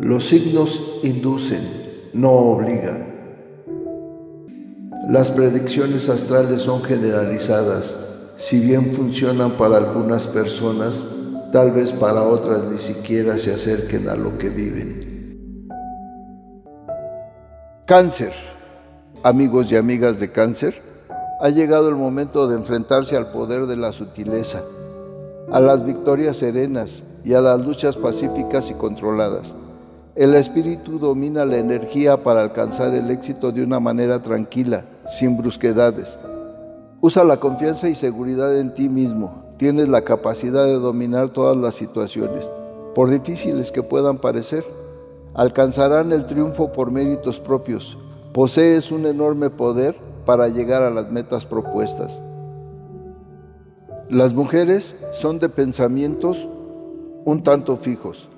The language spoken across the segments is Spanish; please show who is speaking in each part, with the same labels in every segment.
Speaker 1: Los signos inducen, no obligan. Las predicciones astrales son generalizadas. Si bien funcionan para algunas personas, tal vez para otras ni siquiera se acerquen a lo que viven. Cáncer. Amigos y amigas de cáncer, ha llegado el momento de enfrentarse al poder de la sutileza, a las victorias serenas y a las luchas pacíficas y controladas. El espíritu domina la energía para alcanzar el éxito de una manera tranquila, sin brusquedades. Usa la confianza y seguridad en ti mismo. Tienes la capacidad de dominar todas las situaciones, por difíciles que puedan parecer. Alcanzarán el triunfo por méritos propios. Posees un enorme poder para llegar a las metas propuestas. Las mujeres son de pensamientos un tanto fijos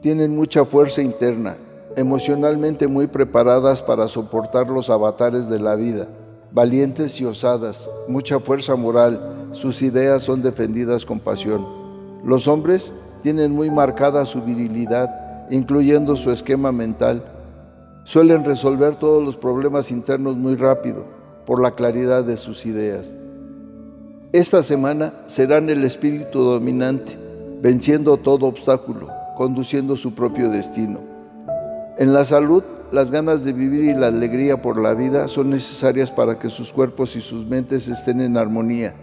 Speaker 1: tienen mucha fuerza interna, emocionalmente muy preparadas para soportar los avatares de la vida, valientes y osadas, mucha fuerza moral, sus ideas son defendidas con pasión. Los hombres tienen muy marcada su virilidad, incluyendo su esquema mental. Suelen resolver todos los problemas internos muy rápido, por la claridad de sus ideas. Esta semana serán el espíritu dominante, venciendo todo obstáculo, conduciendo su propio destino. En la salud, las ganas de vivir y la alegría por la vida son necesarias para que sus cuerpos y sus mentes estén en armonía.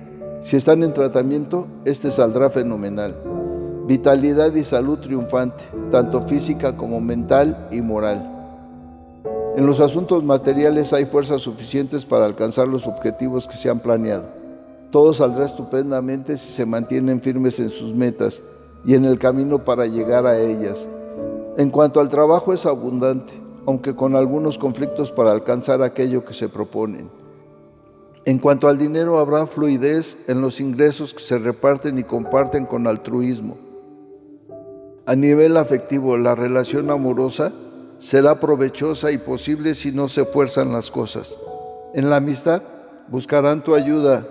Speaker 1: Si están en tratamiento, este saldrá fenomenal. Vitalidad y salud triunfante, tanto física como mental y moral. En los asuntos materiales hay fuerzas suficientes para alcanzar los objetivos que se han planeado. Todo saldrá estupendamente si se mantienen firmes en sus metas y en el camino para llegar a ellas. En cuanto al trabajo es abundante, aunque con algunos conflictos para alcanzar aquello que se proponen. En cuanto al dinero habrá fluidez en los ingresos que se reparten y comparten con altruismo. A nivel afectivo, la relación amorosa será provechosa y posible si no se fuerzan las cosas. En la amistad buscarán tu ayuda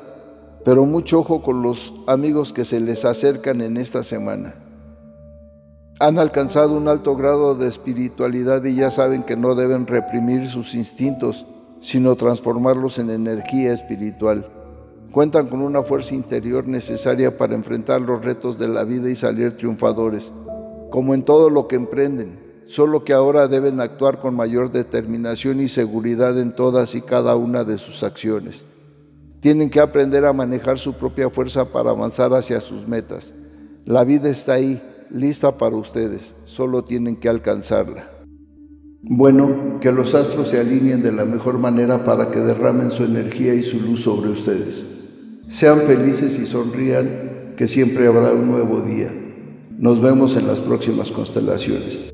Speaker 1: pero mucho ojo con los amigos que se les acercan en esta semana. Han alcanzado un alto grado de espiritualidad y ya saben que no deben reprimir sus instintos, sino transformarlos en energía espiritual. Cuentan con una fuerza interior necesaria para enfrentar los retos de la vida y salir triunfadores, como en todo lo que emprenden, solo que ahora deben actuar con mayor determinación y seguridad en todas y cada una de sus acciones. Tienen que aprender a manejar su propia fuerza para avanzar hacia sus metas. La vida está ahí, lista para ustedes, solo tienen que alcanzarla. Bueno, que los astros se alineen de la mejor manera para que derramen su energía y su luz sobre ustedes. Sean felices y sonrían, que siempre habrá un nuevo día. Nos vemos en las próximas constelaciones.